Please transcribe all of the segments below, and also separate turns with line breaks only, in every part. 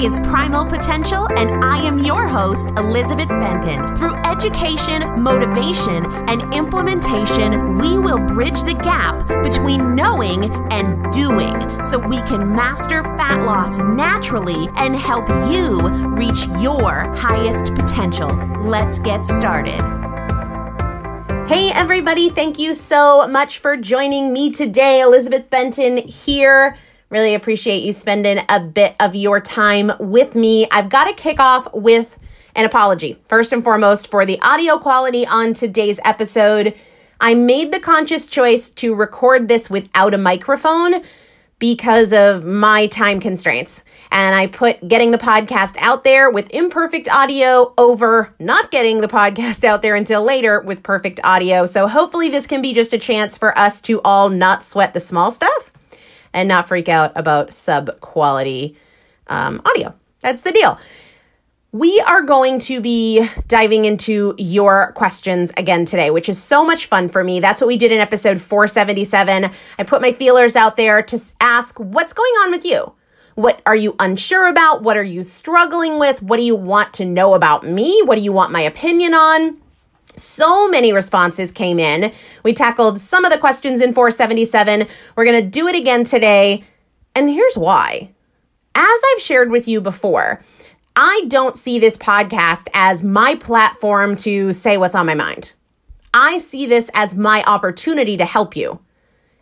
Is Primal Potential, and I am your host, Elizabeth Benton. Through education, motivation, and implementation, we will bridge the gap between knowing and doing so we can master fat loss naturally and help you reach your highest potential. Let's get started.
Hey, everybody, thank you so much for joining me today. Elizabeth Benton here Really appreciate you spending a bit of your time with me. I've got to kick off with an apology, first and foremost, for the audio quality on today's episode. I made the conscious choice to record this without a microphone because of my time constraints. And I put getting the podcast out there with imperfect audio over not getting the podcast out there until later with perfect audio. So hopefully, this can be just a chance for us to all not sweat the small stuff and not freak out about sub quality um, audio. That's the deal. We are going to be diving into your questions again today, which is so much fun for me. That's what we did in episode 477. I put my feelers out there to ask what's going on with you? What are you unsure about? What are you struggling with? What do you want to know about me? What do you want my opinion on? So many responses came in. We tackled some of the questions in 477. We're going to do it again today. And here's why. As I've shared with you before, I don't see this podcast as my platform to say what's on my mind. I see this as my opportunity to help you.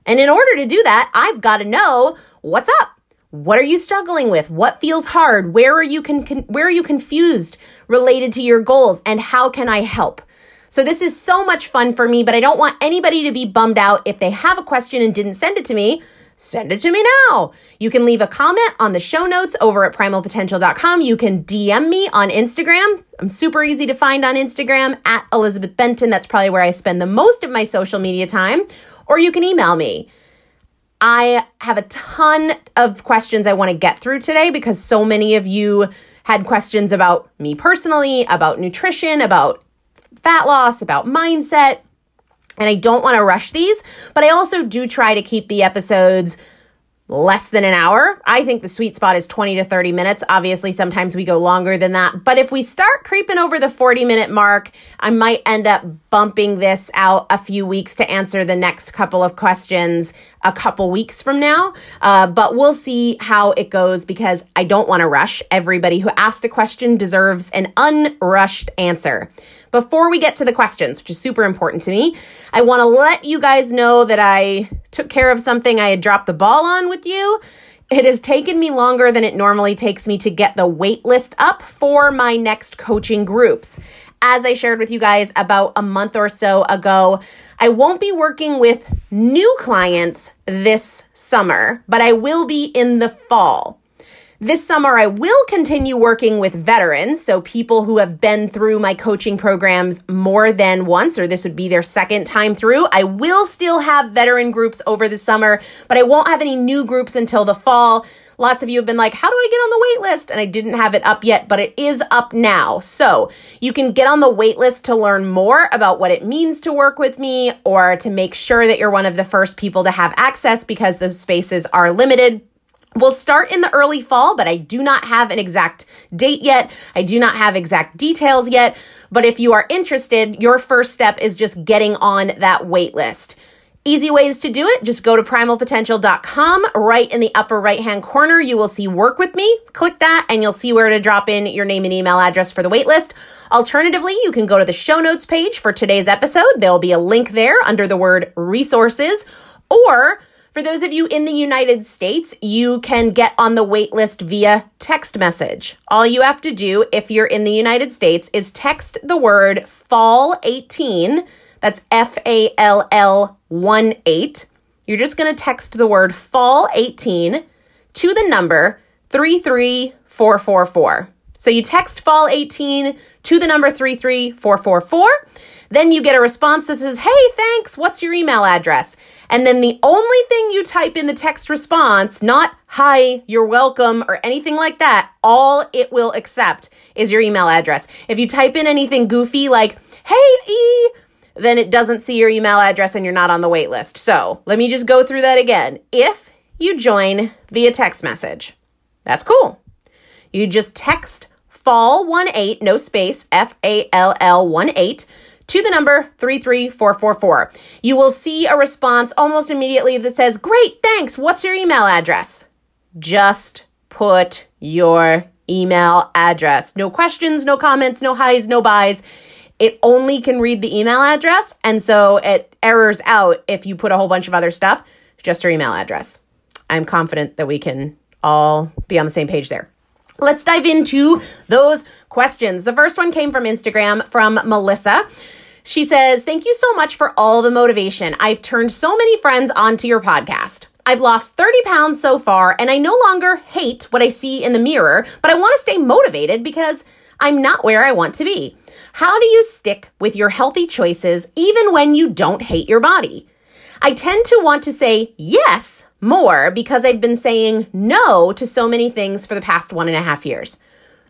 And in order to do that, I've got to know what's up. What are you struggling with? What feels hard? Where are you con- con- where are you confused related to your goals and how can I help? So this is so much fun for me, but I don't want anybody to be bummed out if they have a question and didn't send it to me send it to me now. You can leave a comment on the show notes over at primalpotential.com. You can DM me on Instagram. I'm super easy to find on Instagram at Elizabeth Benton. That's probably where I spend the most of my social media time. Or you can email me. I have a ton of questions I want to get through today because so many of you had questions about me personally, about nutrition, about fat loss, about mindset. And I don't want to rush these, but I also do try to keep the episodes less than an hour. I think the sweet spot is 20 to 30 minutes. Obviously, sometimes we go longer than that. But if we start creeping over the 40 minute mark, I might end up bumping this out a few weeks to answer the next couple of questions a couple weeks from now. Uh, but we'll see how it goes because I don't want to rush. Everybody who asked a question deserves an unrushed answer. Before we get to the questions, which is super important to me, I want to let you guys know that I took care of something I had dropped the ball on with you. It has taken me longer than it normally takes me to get the wait list up for my next coaching groups. As I shared with you guys about a month or so ago, I won't be working with new clients this summer, but I will be in the fall. This summer, I will continue working with veterans, so people who have been through my coaching programs more than once, or this would be their second time through. I will still have veteran groups over the summer, but I won't have any new groups until the fall. Lots of you have been like, How do I get on the wait list? And I didn't have it up yet, but it is up now. So you can get on the wait list to learn more about what it means to work with me or to make sure that you're one of the first people to have access because those spaces are limited. We'll start in the early fall, but I do not have an exact date yet. I do not have exact details yet. But if you are interested, your first step is just getting on that wait list. Easy ways to do it. Just go to primalpotential.com. Right in the upper right hand corner, you will see work with me. Click that and you'll see where to drop in your name and email address for the waitlist. Alternatively, you can go to the show notes page for today's episode. There'll be a link there under the word resources or for those of you in the United States, you can get on the wait list via text message. All you have to do if you're in the United States is text the word fall 18. That's F A L L 1 8. You're just going to text the word fall 18 to the number 33444. So you text fall 18 to the number 33444. Then you get a response that says, Hey, thanks. What's your email address? And then the only thing you type in the text response, not hi, you're welcome, or anything like that, all it will accept is your email address. If you type in anything goofy like, hey, E, then it doesn't see your email address and you're not on the wait list. So let me just go through that again. If you join via text message, that's cool. You just text fall18, no space, F A L L 1 8 to the number 33444. You will see a response almost immediately that says, Great, thanks. What's your email address? Just put your email address. No questions, no comments, no highs, no buys. It only can read the email address. And so it errors out if you put a whole bunch of other stuff, just your email address. I'm confident that we can all be on the same page there. Let's dive into those questions. The first one came from Instagram from Melissa. She says, Thank you so much for all the motivation. I've turned so many friends onto your podcast. I've lost 30 pounds so far, and I no longer hate what I see in the mirror, but I want to stay motivated because I'm not where I want to be. How do you stick with your healthy choices even when you don't hate your body? I tend to want to say yes more because I've been saying no to so many things for the past one and a half years.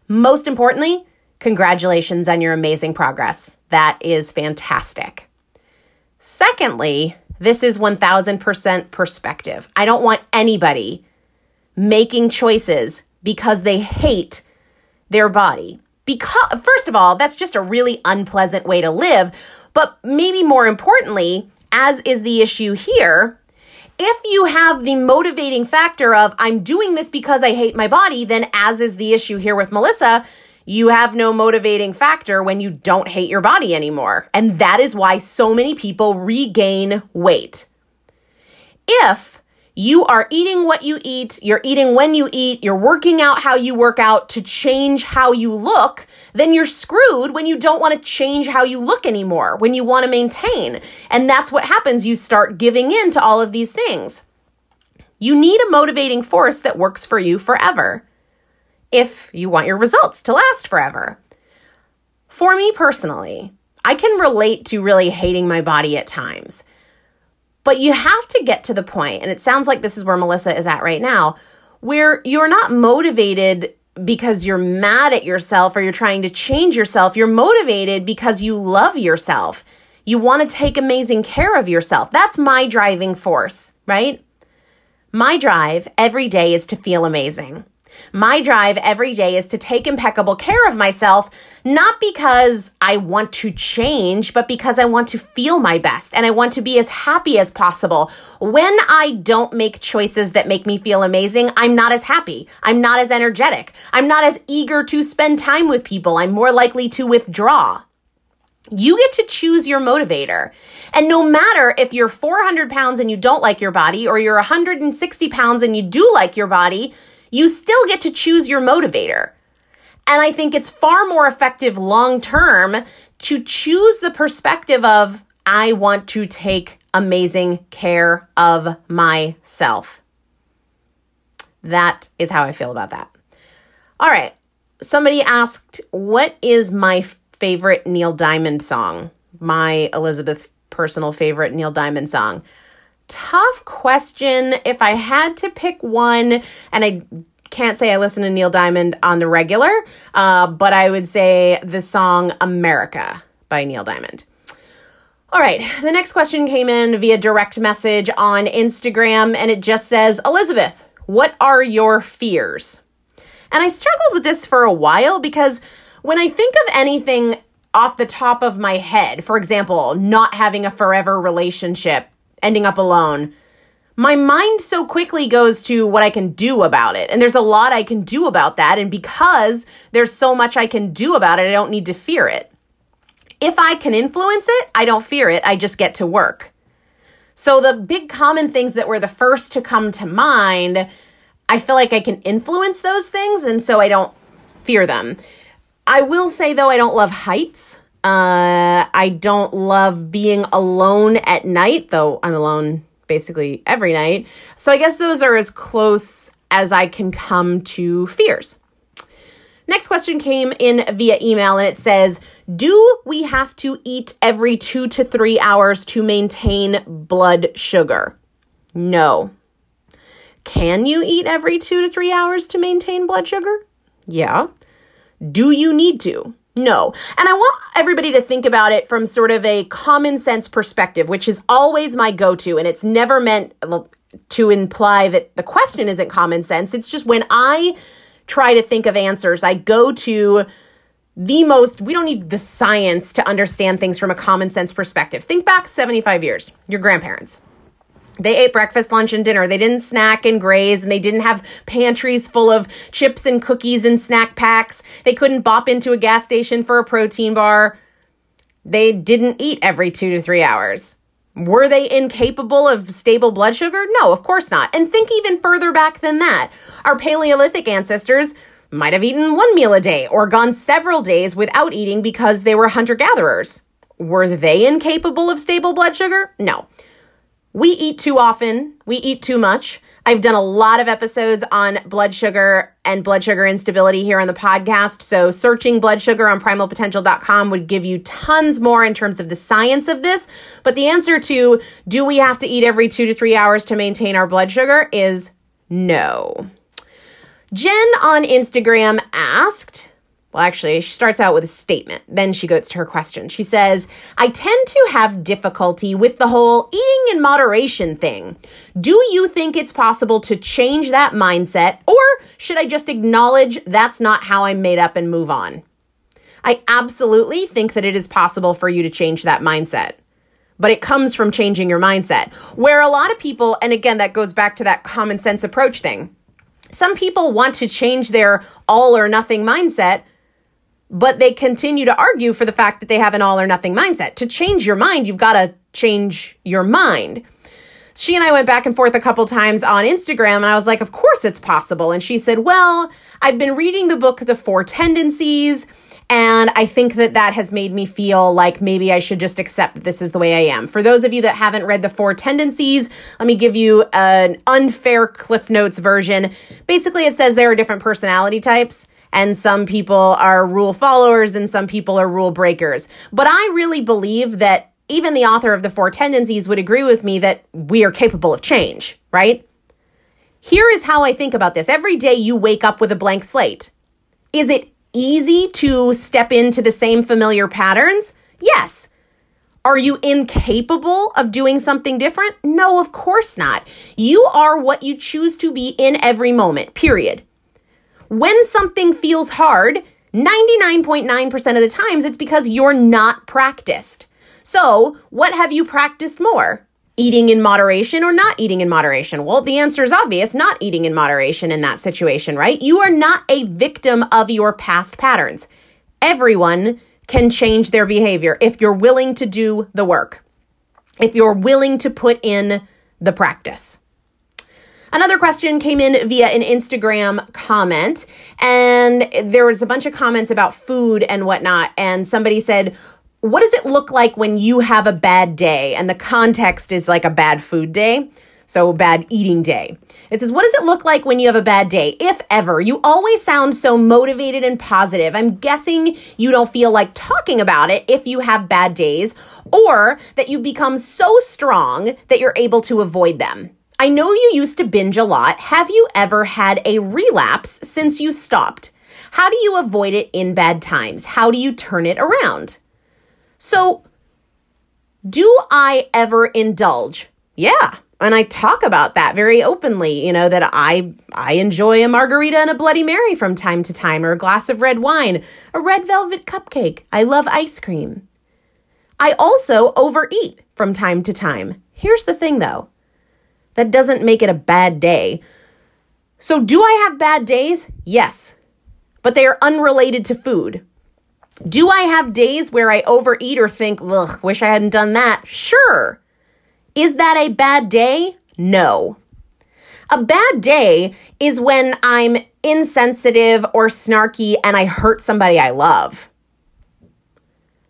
Most importantly, congratulations on your amazing progress. That is fantastic. Secondly, this is 1000% perspective. I don't want anybody making choices because they hate their body. Because, first of all, that's just a really unpleasant way to live. But maybe more importantly, as is the issue here, if you have the motivating factor of, I'm doing this because I hate my body, then as is the issue here with Melissa, you have no motivating factor when you don't hate your body anymore. And that is why so many people regain weight. If you are eating what you eat, you're eating when you eat, you're working out how you work out to change how you look, then you're screwed when you don't want to change how you look anymore, when you want to maintain. And that's what happens. You start giving in to all of these things. You need a motivating force that works for you forever if you want your results to last forever. For me personally, I can relate to really hating my body at times. But you have to get to the point, and it sounds like this is where Melissa is at right now, where you're not motivated because you're mad at yourself or you're trying to change yourself. You're motivated because you love yourself. You want to take amazing care of yourself. That's my driving force, right? My drive every day is to feel amazing. My drive every day is to take impeccable care of myself, not because I want to change, but because I want to feel my best and I want to be as happy as possible. When I don't make choices that make me feel amazing, I'm not as happy. I'm not as energetic. I'm not as eager to spend time with people. I'm more likely to withdraw. You get to choose your motivator. And no matter if you're 400 pounds and you don't like your body, or you're 160 pounds and you do like your body, you still get to choose your motivator. And I think it's far more effective long term to choose the perspective of, I want to take amazing care of myself. That is how I feel about that. All right. Somebody asked, What is my favorite Neil Diamond song? My Elizabeth personal favorite Neil Diamond song tough question. If I had to pick one, and I can't say I listen to Neil Diamond on the regular, uh, but I would say the song America by Neil Diamond. All right, the next question came in via direct message on Instagram, and it just says, Elizabeth, what are your fears? And I struggled with this for a while because when I think of anything off the top of my head, for example, not having a forever relationship, ending up alone, my mind so quickly goes to what I can do about it. And there's a lot I can do about that. And because there's so much I can do about it, I don't need to fear it. If I can influence it, I don't fear it. I just get to work. So the big common things that were the first to come to mind, I feel like I can influence those things. And so I don't fear them. I will say, though, I don't love heights. Uh, I don't love being alone at night, though I'm alone basically every night. So I guess those are as close as I can come to fears. Next question came in via email and it says, Do we have to eat every two to three hours to maintain blood sugar? No. Can you eat every two to three hours to maintain blood sugar? Yeah. Do you need to? No. And I want everybody to think about it from sort of a common sense perspective, which is always my go to. And it's never meant to imply that the question isn't common sense. It's just when I try to think of answers, I go to the most, we don't need the science to understand things from a common sense perspective. Think back 75 years, your grandparents. They ate breakfast, lunch, and dinner. They didn't snack and graze, and they didn't have pantries full of chips and cookies and snack packs. They couldn't bop into a gas station for a protein bar. They didn't eat every two to three hours. Were they incapable of stable blood sugar? No, of course not. And think even further back than that. Our Paleolithic ancestors might have eaten one meal a day or gone several days without eating because they were hunter gatherers. Were they incapable of stable blood sugar? No. We eat too often, we eat too much. I've done a lot of episodes on blood sugar and blood sugar instability here on the podcast. So, searching blood sugar on primalpotential.com would give you tons more in terms of the science of this. But the answer to do we have to eat every two to three hours to maintain our blood sugar is no. Jen on Instagram asked, well, actually, she starts out with a statement. Then she goes to her question. She says, I tend to have difficulty with the whole eating in moderation thing. Do you think it's possible to change that mindset, or should I just acknowledge that's not how I'm made up and move on? I absolutely think that it is possible for you to change that mindset. But it comes from changing your mindset. Where a lot of people, and again, that goes back to that common sense approach thing. Some people want to change their all or nothing mindset but they continue to argue for the fact that they have an all or nothing mindset. To change your mind, you've got to change your mind. She and I went back and forth a couple times on Instagram, and I was like, Of course it's possible. And she said, Well, I've been reading the book, The Four Tendencies, and I think that that has made me feel like maybe I should just accept that this is the way I am. For those of you that haven't read The Four Tendencies, let me give you an unfair Cliff Notes version. Basically, it says there are different personality types and some people are rule followers and some people are rule breakers. But I really believe that even the author of the four tendencies would agree with me that we are capable of change, right? Here is how I think about this. Every day you wake up with a blank slate. Is it easy to step into the same familiar patterns? Yes. Are you incapable of doing something different? No, of course not. You are what you choose to be in every moment, period. When something feels hard, 99.9% of the times it's because you're not practiced. So, what have you practiced more? Eating in moderation or not eating in moderation? Well, the answer is obvious not eating in moderation in that situation, right? You are not a victim of your past patterns. Everyone can change their behavior if you're willing to do the work, if you're willing to put in the practice. Another question came in via an Instagram comment, and there was a bunch of comments about food and whatnot. And somebody said, What does it look like when you have a bad day? And the context is like a bad food day. So, bad eating day. It says, What does it look like when you have a bad day? If ever. You always sound so motivated and positive. I'm guessing you don't feel like talking about it if you have bad days, or that you've become so strong that you're able to avoid them. I know you used to binge a lot. Have you ever had a relapse since you stopped? How do you avoid it in bad times? How do you turn it around? So, do I ever indulge? Yeah, and I talk about that very openly, you know, that I I enjoy a margarita and a bloody mary from time to time or a glass of red wine, a red velvet cupcake. I love ice cream. I also overeat from time to time. Here's the thing though. That doesn't make it a bad day. So, do I have bad days? Yes, but they are unrelated to food. Do I have days where I overeat or think, ugh, wish I hadn't done that? Sure. Is that a bad day? No. A bad day is when I'm insensitive or snarky and I hurt somebody I love.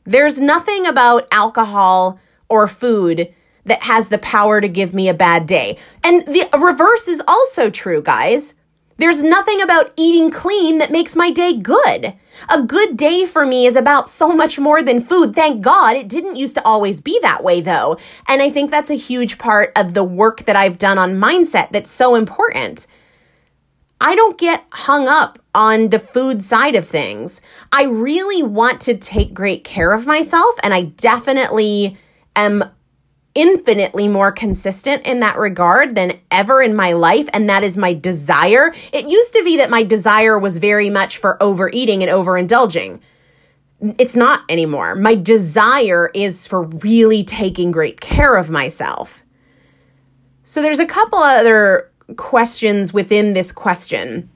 There's nothing about alcohol or food that has the power to give me a bad day. And the reverse is also true, guys. There's nothing about eating clean that makes my day good. A good day for me is about so much more than food. Thank God it didn't used to always be that way though. And I think that's a huge part of the work that I've done on mindset that's so important. I don't get hung up on the food side of things. I really want to take great care of myself and I definitely am infinitely more consistent in that regard than ever in my life. And that is my desire. It used to be that my desire was very much for overeating and overindulging. It's not anymore. My desire is for really taking great care of myself. So there's a couple other questions within this question.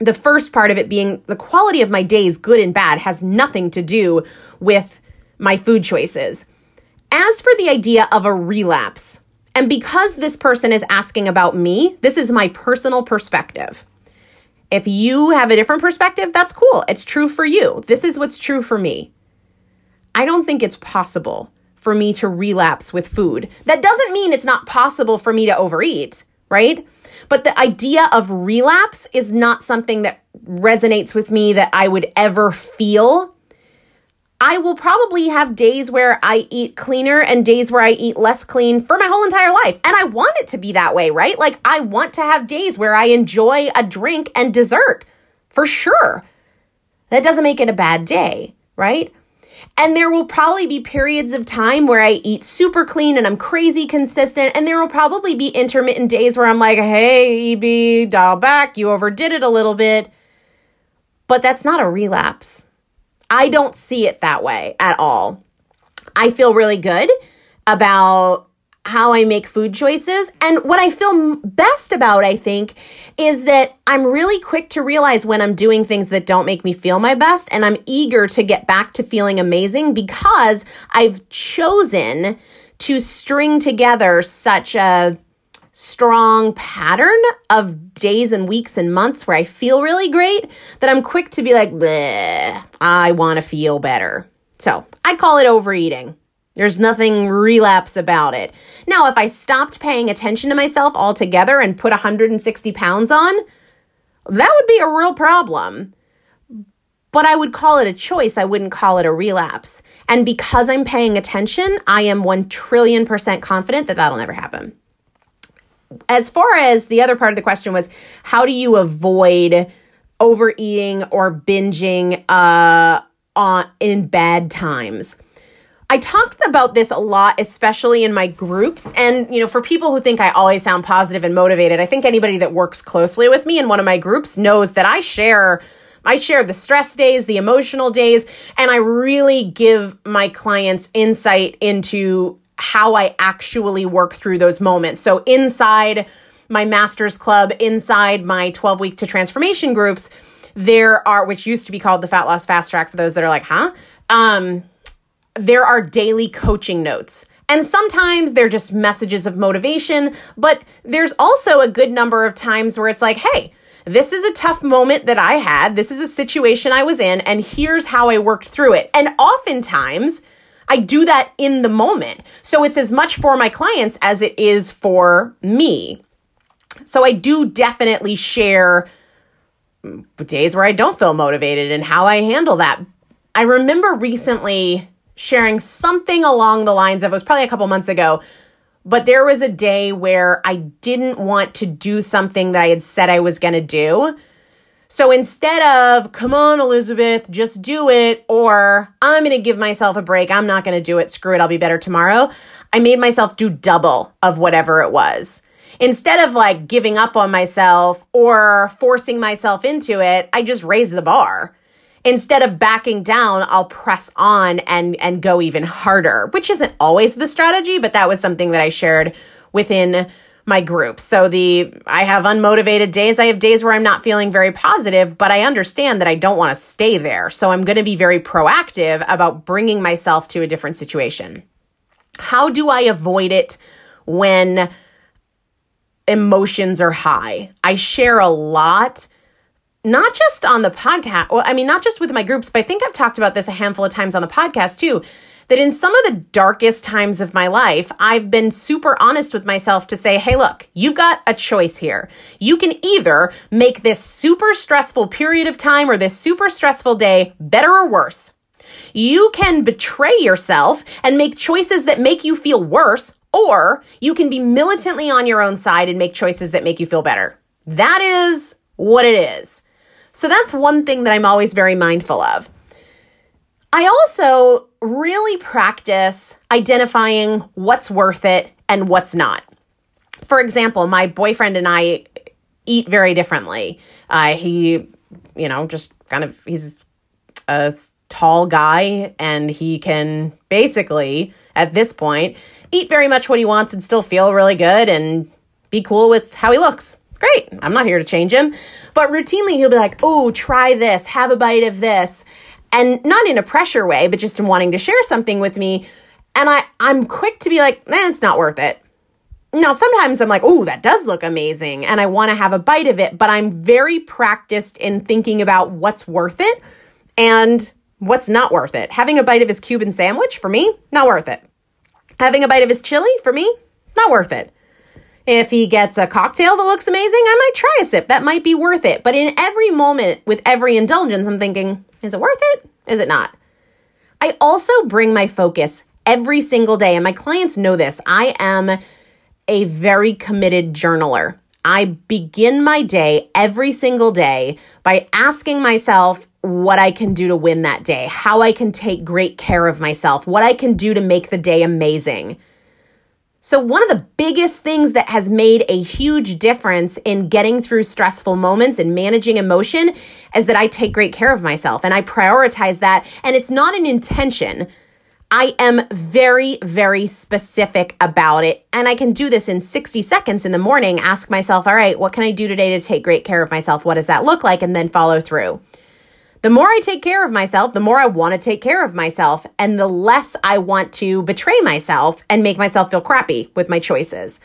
The first part of it being the quality of my days, good and bad, has nothing to do with my food choices. As for the idea of a relapse, and because this person is asking about me, this is my personal perspective. If you have a different perspective, that's cool. It's true for you. This is what's true for me. I don't think it's possible for me to relapse with food. That doesn't mean it's not possible for me to overeat, right? But the idea of relapse is not something that resonates with me that I would ever feel. I will probably have days where I eat cleaner and days where I eat less clean for my whole entire life. And I want it to be that way, right? Like, I want to have days where I enjoy a drink and dessert for sure. That doesn't make it a bad day, right? And there will probably be periods of time where I eat super clean and I'm crazy consistent. And there will probably be intermittent days where I'm like, hey, EB, dial back. You overdid it a little bit. But that's not a relapse. I don't see it that way at all. I feel really good about how I make food choices. And what I feel best about, I think, is that I'm really quick to realize when I'm doing things that don't make me feel my best. And I'm eager to get back to feeling amazing because I've chosen to string together such a strong pattern of days and weeks and months where I feel really great that I'm quick to be like, I want to feel better. So I call it overeating. There's nothing relapse about it. Now, if I stopped paying attention to myself altogether and put 160 pounds on, that would be a real problem. But I would call it a choice. I wouldn't call it a relapse. And because I'm paying attention, I am 1 trillion percent confident that that'll never happen. As far as the other part of the question was, how do you avoid overeating or binging uh, on, in bad times? I talked about this a lot, especially in my groups. And, you know, for people who think I always sound positive and motivated, I think anybody that works closely with me in one of my groups knows that I share. I share the stress days, the emotional days, and I really give my clients insight into how I actually work through those moments. So inside my master's club, inside my 12 week to transformation groups, there are, which used to be called the fat loss fast track for those that are like, huh? Um, there are daily coaching notes. And sometimes they're just messages of motivation, but there's also a good number of times where it's like, hey, this is a tough moment that I had. This is a situation I was in, and here's how I worked through it. And oftentimes, I do that in the moment. So it's as much for my clients as it is for me. So I do definitely share mm, days where I don't feel motivated and how I handle that. I remember recently sharing something along the lines of it was probably a couple months ago, but there was a day where I didn't want to do something that I had said I was going to do. So instead of, come on, Elizabeth, just do it, or I'm going to give myself a break, I'm not going to do it, screw it, I'll be better tomorrow, I made myself do double of whatever it was. Instead of like giving up on myself or forcing myself into it, I just raised the bar. Instead of backing down, I'll press on and and go even harder, which isn't always the strategy, but that was something that I shared within my group. So the I have unmotivated days, I have days where I'm not feeling very positive, but I understand that I don't want to stay there. So I'm going to be very proactive about bringing myself to a different situation. How do I avoid it when emotions are high? I share a lot not just on the podcast. Well, I mean, not just with my groups, but I think I've talked about this a handful of times on the podcast too. That in some of the darkest times of my life, I've been super honest with myself to say, hey, look, you've got a choice here. You can either make this super stressful period of time or this super stressful day better or worse. You can betray yourself and make choices that make you feel worse, or you can be militantly on your own side and make choices that make you feel better. That is what it is. So that's one thing that I'm always very mindful of. I also really practice identifying what's worth it and what's not. For example, my boyfriend and I eat very differently. Uh, he, you know, just kind of, he's a tall guy and he can basically, at this point, eat very much what he wants and still feel really good and be cool with how he looks. Great. I'm not here to change him. But routinely, he'll be like, oh, try this, have a bite of this. And not in a pressure way, but just in wanting to share something with me. And I, I'm quick to be like, man, it's not worth it. Now, sometimes I'm like, oh, that does look amazing, and I want to have a bite of it, but I'm very practiced in thinking about what's worth it and what's not worth it. Having a bite of his Cuban sandwich, for me, not worth it. Having a bite of his chili, for me, not worth it. If he gets a cocktail that looks amazing, I might try a sip. That might be worth it. But in every moment, with every indulgence, I'm thinking, is it worth it? Is it not? I also bring my focus every single day, and my clients know this. I am a very committed journaler. I begin my day every single day by asking myself what I can do to win that day, how I can take great care of myself, what I can do to make the day amazing. So, one of the biggest things that has made a huge difference in getting through stressful moments and managing emotion is that I take great care of myself and I prioritize that. And it's not an intention. I am very, very specific about it. And I can do this in 60 seconds in the morning. Ask myself, all right, what can I do today to take great care of myself? What does that look like? And then follow through. The more I take care of myself, the more I want to take care of myself, and the less I want to betray myself and make myself feel crappy with my choices.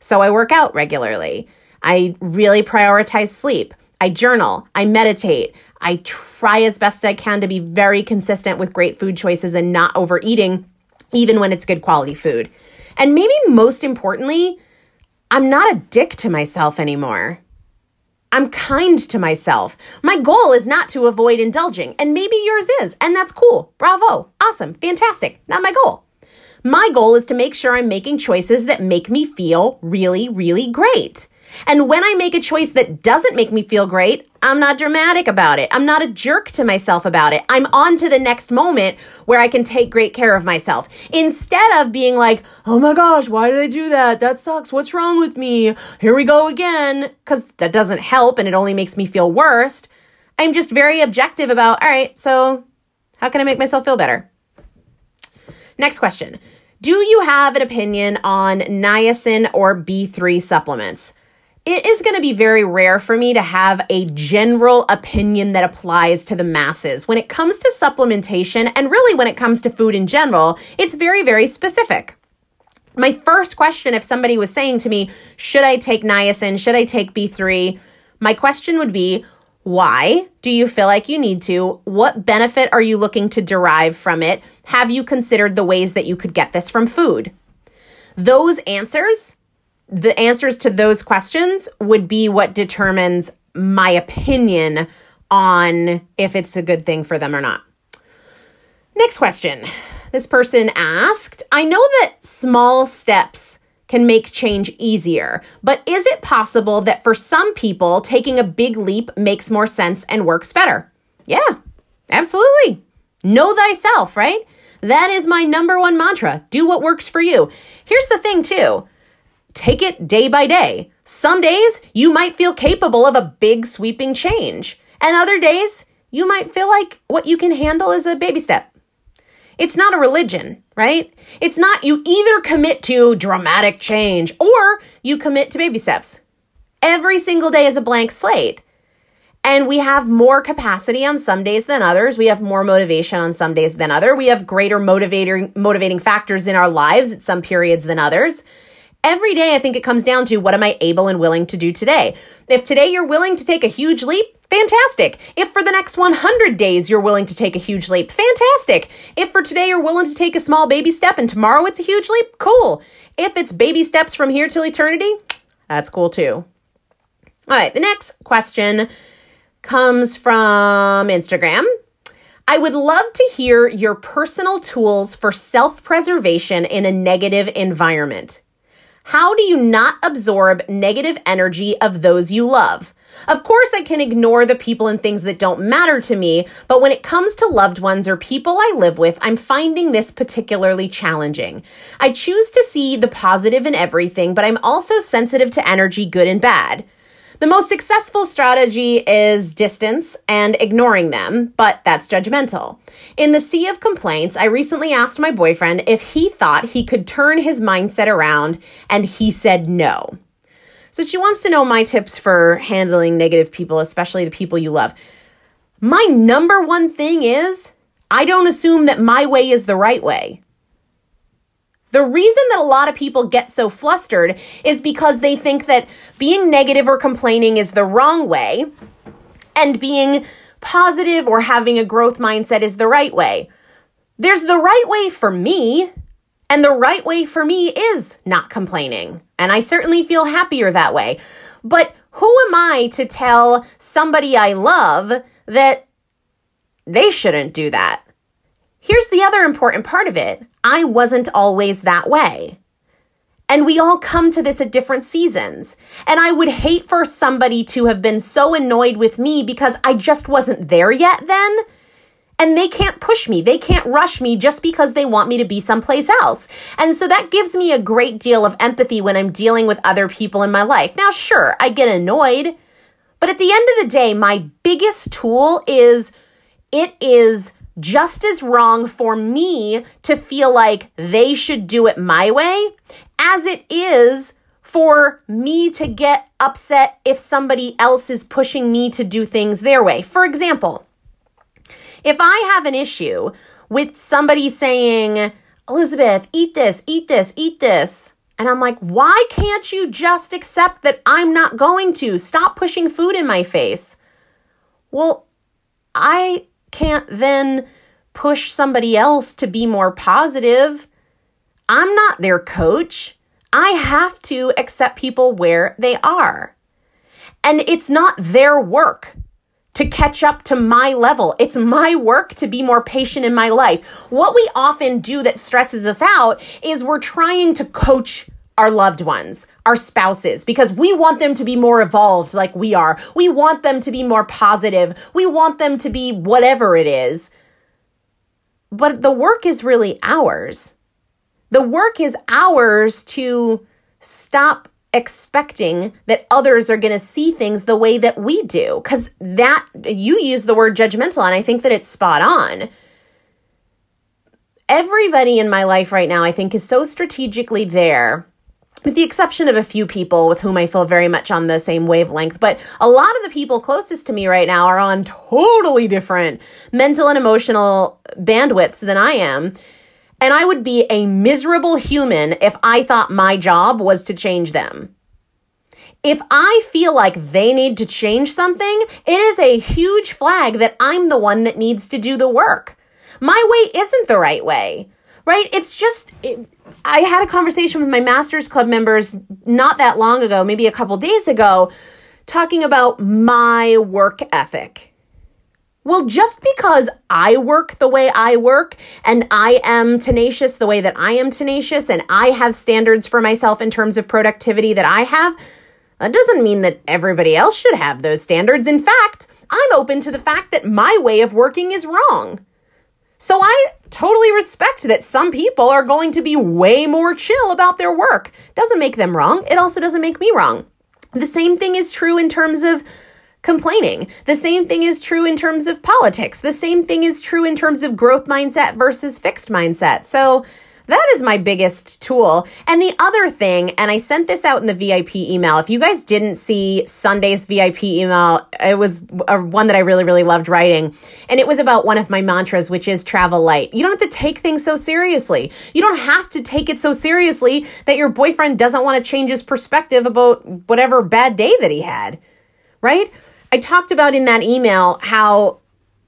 So I work out regularly. I really prioritize sleep. I journal. I meditate. I try as best I can to be very consistent with great food choices and not overeating, even when it's good quality food. And maybe most importantly, I'm not a dick to myself anymore. I'm kind to myself. My goal is not to avoid indulging, and maybe yours is, and that's cool. Bravo. Awesome. Fantastic. Not my goal. My goal is to make sure I'm making choices that make me feel really, really great. And when I make a choice that doesn't make me feel great, I'm not dramatic about it. I'm not a jerk to myself about it. I'm on to the next moment where I can take great care of myself. Instead of being like, oh my gosh, why did I do that? That sucks. What's wrong with me? Here we go again. Because that doesn't help and it only makes me feel worse. I'm just very objective about, all right, so how can I make myself feel better? Next question. Do you have an opinion on niacin or B3 supplements? It is going to be very rare for me to have a general opinion that applies to the masses. When it comes to supplementation, and really when it comes to food in general, it's very, very specific. My first question, if somebody was saying to me, should I take niacin? Should I take B3? My question would be, why do you feel like you need to? What benefit are you looking to derive from it? Have you considered the ways that you could get this from food? Those answers the answers to those questions would be what determines my opinion on if it's a good thing for them or not. Next question. This person asked I know that small steps can make change easier, but is it possible that for some people, taking a big leap makes more sense and works better? Yeah, absolutely. Know thyself, right? That is my number one mantra. Do what works for you. Here's the thing, too take it day by day. Some days you might feel capable of a big sweeping change, and other days you might feel like what you can handle is a baby step. It's not a religion, right? It's not you either commit to dramatic change or you commit to baby steps. Every single day is a blank slate. And we have more capacity on some days than others. We have more motivation on some days than other. We have greater motivating motivating factors in our lives at some periods than others every day, I think it comes down to what am I able and willing to do today? If today you're willing to take a huge leap, fantastic. If for the next 100 days you're willing to take a huge leap, fantastic. If for today you're willing to take a small baby step and tomorrow it's a huge leap, cool. If it's baby steps from here till eternity, that's cool too. All right, the next question comes from Instagram. I would love to hear your personal tools for self preservation in a negative environment. How do you not absorb negative energy of those you love? Of course, I can ignore the people and things that don't matter to me, but when it comes to loved ones or people I live with, I'm finding this particularly challenging. I choose to see the positive in everything, but I'm also sensitive to energy, good and bad. The most successful strategy is distance and ignoring them, but that's judgmental. In the sea of complaints, I recently asked my boyfriend if he thought he could turn his mindset around, and he said no. So she wants to know my tips for handling negative people, especially the people you love. My number one thing is I don't assume that my way is the right way. The reason that a lot of people get so flustered is because they think that being negative or complaining is the wrong way and being positive or having a growth mindset is the right way. There's the right way for me, and the right way for me is not complaining. And I certainly feel happier that way. But who am I to tell somebody I love that they shouldn't do that? Here's the other important part of it I wasn't always that way. And we all come to this at different seasons. And I would hate for somebody to have been so annoyed with me because I just wasn't there yet then. And they can't push me. They can't rush me just because they want me to be someplace else. And so that gives me a great deal of empathy when I'm dealing with other people in my life. Now, sure, I get annoyed, but at the end of the day, my biggest tool is it is just as wrong for me to feel like they should do it my way as it is for me to get upset if somebody else is pushing me to do things their way. For example, if I have an issue with somebody saying, Elizabeth, eat this, eat this, eat this. And I'm like, why can't you just accept that I'm not going to? Stop pushing food in my face. Well, I can't then push somebody else to be more positive. I'm not their coach. I have to accept people where they are. And it's not their work to catch up to my level. It's my work to be more patient in my life. What we often do that stresses us out is we're trying to coach our loved ones, our spouses, because we want them to be more evolved like we are. We want them to be more positive. We want them to be whatever it is. But the work is really ours. The work is ours to stop expecting that others are going to see things the way that we do. Because that, you use the word judgmental, and I think that it's spot on. Everybody in my life right now, I think, is so strategically there with the exception of a few people with whom I feel very much on the same wavelength. But a lot of the people closest to me right now are on totally different mental and emotional bandwidths than I am. And I would be a miserable human if I thought my job was to change them. If I feel like they need to change something, it is a huge flag that I'm the one that needs to do the work. My way isn't the right way right? It's just, I had a conversation with my Masters Club members not that long ago, maybe a couple days ago, talking about my work ethic. Well, just because I work the way I work and I am tenacious the way that I am tenacious and I have standards for myself in terms of productivity that I have, that doesn't mean that everybody else should have those standards. In fact, I'm open to the fact that my way of working is wrong. So I totally respect that some people are going to be way more chill about their work. Doesn't make them wrong. It also doesn't make me wrong. The same thing is true in terms of complaining. The same thing is true in terms of politics. The same thing is true in terms of growth mindset versus fixed mindset. So that is my biggest tool. And the other thing, and I sent this out in the VIP email. If you guys didn't see Sunday's VIP email, it was a, one that I really, really loved writing. And it was about one of my mantras, which is travel light. You don't have to take things so seriously. You don't have to take it so seriously that your boyfriend doesn't want to change his perspective about whatever bad day that he had, right? I talked about in that email how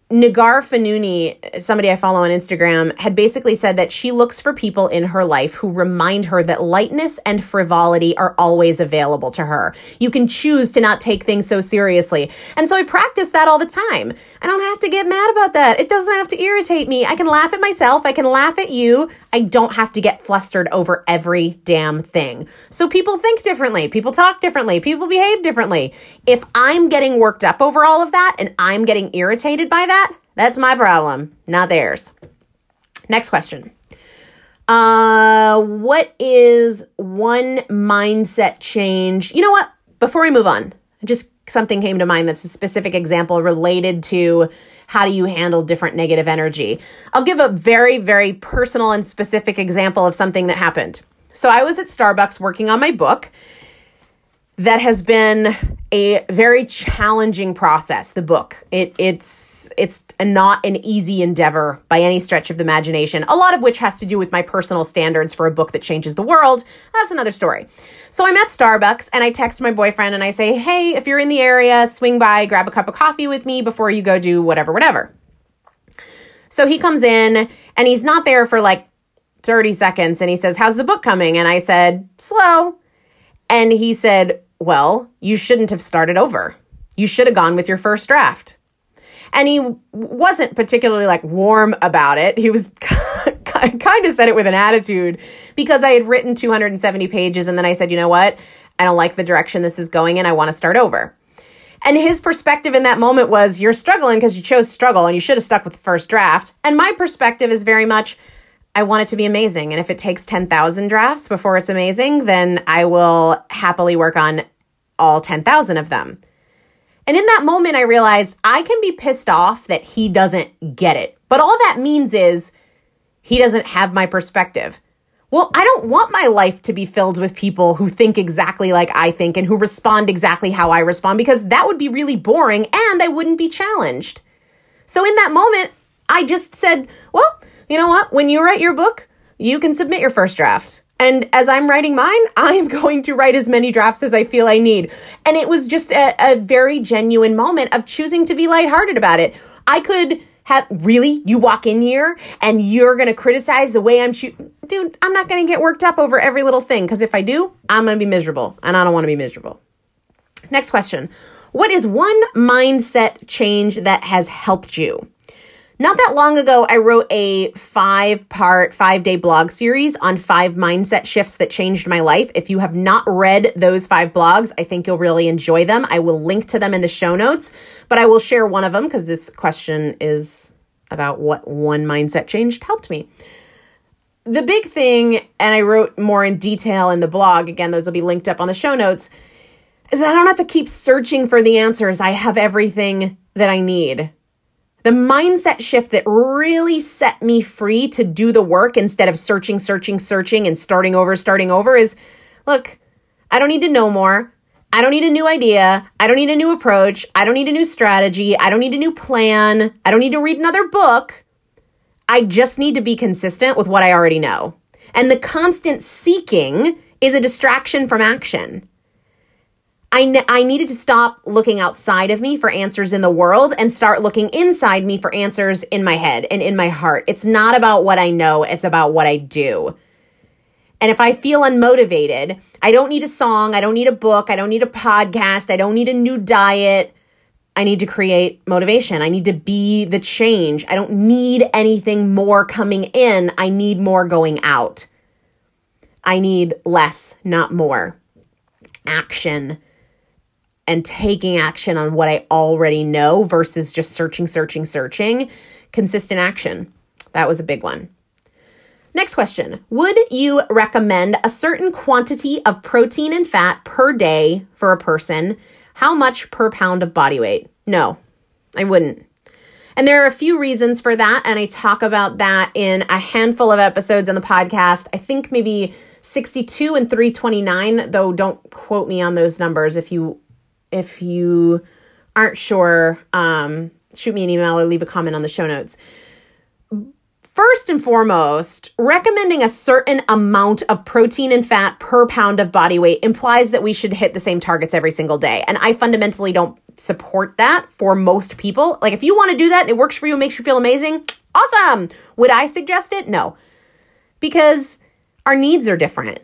Nagar Fanuni, somebody I follow on Instagram, had basically said that she looks for people in her life who remind her that lightness and frivolity are always available to her. You can choose to not take things so seriously. And so I practice that all the time. I don't have to get mad about that. It doesn't have to irritate me. I can laugh at myself. I can laugh at you. I don't have to get flustered over every damn thing. So people think differently. People talk differently. People behave differently. If I'm getting worked up over all of that and I'm getting irritated by that, that, that's my problem, not theirs. Next question. Uh, what is one mindset change? You know what? Before we move on, just something came to mind that's a specific example related to how do you handle different negative energy. I'll give a very, very personal and specific example of something that happened. So I was at Starbucks working on my book that has been a very challenging process the book. It it's it's not an easy endeavor by any stretch of the imagination a lot of which has to do with my personal standards for a book that changes the world. That's another story. So i'm at starbucks and i text my boyfriend and i say hey if you're in the area swing by grab a cup of coffee with me before you go do whatever whatever. So he comes in and he's not there for like 30 seconds and he says how's the book coming? And i said slow. And he said well, you shouldn't have started over. You should have gone with your first draft. And he wasn't particularly like warm about it. He was kind of said it with an attitude because I had written 270 pages and then I said, you know what? I don't like the direction this is going in. I want to start over. And his perspective in that moment was, you're struggling because you chose struggle and you should have stuck with the first draft. And my perspective is very much, I want it to be amazing. And if it takes 10,000 drafts before it's amazing, then I will happily work on all 10,000 of them. And in that moment, I realized I can be pissed off that he doesn't get it. But all that means is he doesn't have my perspective. Well, I don't want my life to be filled with people who think exactly like I think and who respond exactly how I respond because that would be really boring and I wouldn't be challenged. So in that moment, I just said, well, you know what? When you write your book, you can submit your first draft. And as I'm writing mine, I am going to write as many drafts as I feel I need. And it was just a, a very genuine moment of choosing to be lighthearted about it. I could have really you walk in here and you're going to criticize the way I'm shooting. Dude, I'm not going to get worked up over every little thing because if I do, I'm going to be miserable and I don't want to be miserable. Next question. What is one mindset change that has helped you? Not that long ago, I wrote a five part, five day blog series on five mindset shifts that changed my life. If you have not read those five blogs, I think you'll really enjoy them. I will link to them in the show notes, but I will share one of them because this question is about what one mindset change helped me. The big thing, and I wrote more in detail in the blog, again, those will be linked up on the show notes, is I don't have to keep searching for the answers. I have everything that I need. The mindset shift that really set me free to do the work instead of searching, searching, searching and starting over, starting over is look, I don't need to know more. I don't need a new idea. I don't need a new approach. I don't need a new strategy. I don't need a new plan. I don't need to read another book. I just need to be consistent with what I already know. And the constant seeking is a distraction from action. I, I needed to stop looking outside of me for answers in the world and start looking inside me for answers in my head and in my heart. It's not about what I know, it's about what I do. And if I feel unmotivated, I don't need a song, I don't need a book, I don't need a podcast, I don't need a new diet. I need to create motivation. I need to be the change. I don't need anything more coming in. I need more going out. I need less, not more. Action and taking action on what I already know versus just searching, searching, searching. Consistent action. That was a big one. Next question Would you recommend a certain quantity of protein and fat per day for a person? How much per pound of body weight? No, I wouldn't. And there are a few reasons for that. And I talk about that in a handful of episodes on the podcast. I think maybe 62 and 329, though don't quote me on those numbers if you if you aren't sure, um, shoot me an email or leave a comment on the show notes. First and foremost, recommending a certain amount of protein and fat per pound of body weight implies that we should hit the same targets every single day. And I fundamentally don't support that for most people. Like, if you want to do that and it works for you and makes you feel amazing, awesome. Would I suggest it? No. Because our needs are different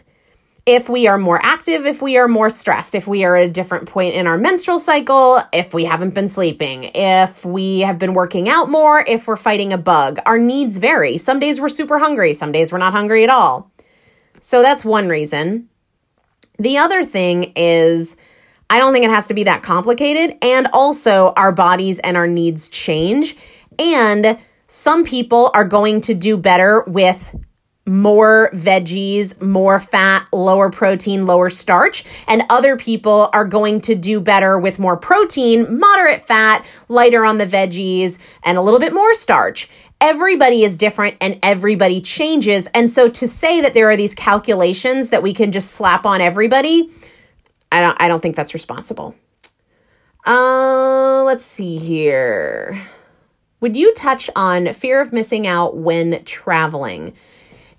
if we are more active, if we are more stressed, if we are at a different point in our menstrual cycle, if we haven't been sleeping, if we have been working out more, if we're fighting a bug. Our needs vary. Some days we're super hungry, some days we're not hungry at all. So that's one reason. The other thing is, I don't think it has to be that complicated. And also, our bodies and our needs change. And some people are going to do better with more veggies, more fat, lower protein, lower starch. And other people are going to do better with more protein, moderate fat, lighter on the veggies, and a little bit more starch. Everybody is different and everybody changes. And so to say that there are these calculations that we can just slap on everybody, I don't I don't think that's responsible. Uh, let's see here. Would you touch on fear of missing out when traveling?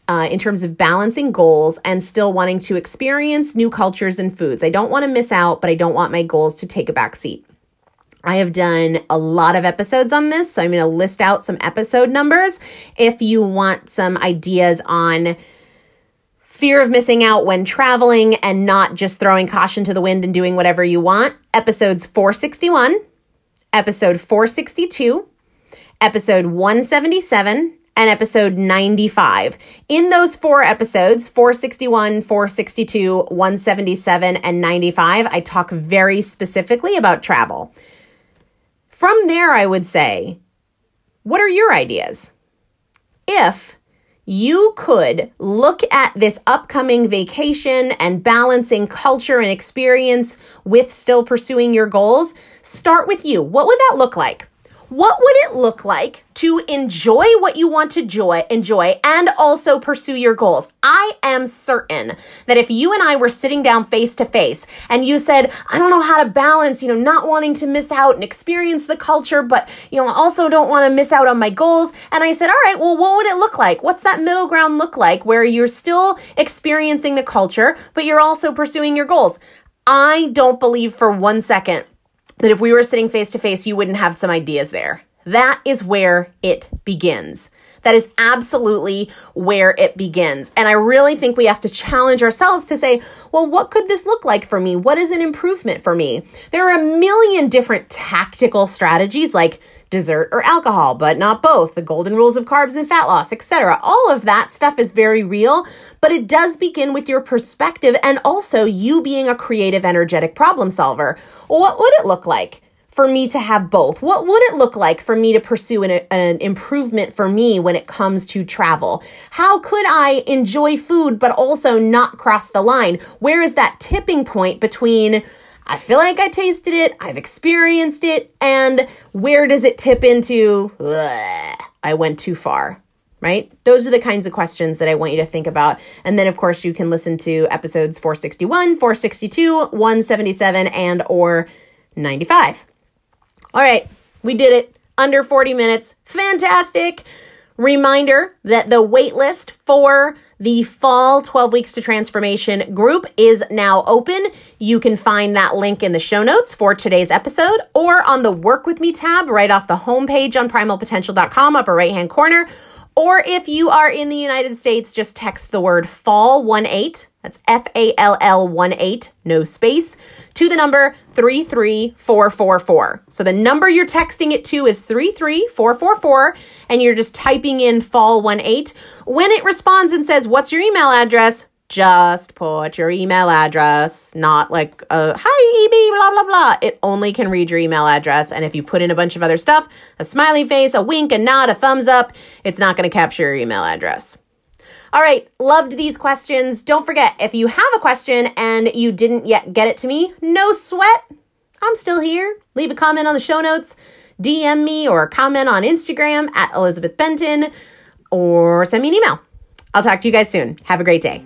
Uh, in terms of balancing goals and still wanting to experience new cultures and foods. I don't want to miss out, but I don't want my goals to take a back seat. I have done a lot of episodes on this, so I'm going to list out some episode numbers if you want some ideas on fear of missing out when traveling and not just throwing caution to the wind and doing whatever you want. Episodes 461, episode 462, episode 177, and episode 95. In those four episodes, 461, 462, 177, and 95, I talk very specifically about travel. From there, I would say, what are your ideas? If you could look at this upcoming vacation and balancing culture and experience with still pursuing your goals, start with you. What would that look like? What would it look like to enjoy what you want to joy, enjoy and also pursue your goals? I am certain that if you and I were sitting down face to face and you said, I don't know how to balance, you know, not wanting to miss out and experience the culture, but, you know, also don't want to miss out on my goals. And I said, all right, well, what would it look like? What's that middle ground look like where you're still experiencing the culture, but you're also pursuing your goals? I don't believe for one second that if we were sitting face to face, you wouldn't have some ideas there. That is where it begins. That is absolutely where it begins. And I really think we have to challenge ourselves to say, well, what could this look like for me? What is an improvement for me? There are a million different tactical strategies like dessert or alcohol, but not both, the golden rules of carbs and fat loss, etc. All of that stuff is very real, but it does begin with your perspective and also you being a creative, energetic problem solver. what would it look like? For me to have both? What would it look like for me to pursue an, an, improvement for me when it comes to travel? How could I enjoy food but also not cross the line? Where is that tipping point between I feel like I tasted it, I've experienced it, and where does it tip into? I went too far. Right? Those are the kinds of questions that I want you to think about. And then of course you can listen to episodes 461, 462, 177 and or 95. All right, we did it. Under 40 minutes. Fantastic. Reminder that the waitlist for the fall 12 weeks to transformation group is now open. You can find that link in the show notes for today's episode or on the work with me tab right off the homepage on primalpotential.com upper right hand corner or if you are in the United States, just text the word fall 18. That's F A L L 18, no space, to the number 33444. So the number you're texting it to is 33444, and you're just typing in fall 18. When it responds and says, What's your email address? Just put your email address, not like, uh, hi, EB, blah, blah, blah. It only can read your email address. And if you put in a bunch of other stuff, a smiley face, a wink, a nod, a thumbs up, it's not going to capture your email address. All right, loved these questions. Don't forget, if you have a question and you didn't yet get it to me, no sweat. I'm still here. Leave a comment on the show notes, DM me or comment on Instagram at Elizabeth Benton, or send me an email. I'll talk to you guys soon. Have a great day.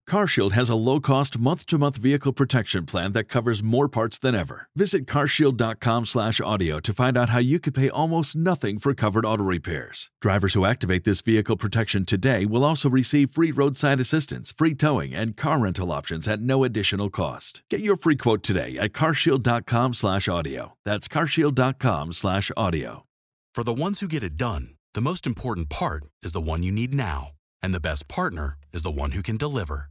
CarShield has a low-cost month-to-month vehicle protection plan that covers more parts than ever. Visit carshield.com/audio to find out how you could pay almost nothing for covered auto repairs. Drivers who activate this vehicle protection today will also receive free roadside assistance, free towing, and car rental options at no additional cost. Get your free quote today at carshield.com/audio. That's carshield.com/audio.
For the ones who get it done, the most important part is the one you need now. And the best partner is the one who can deliver.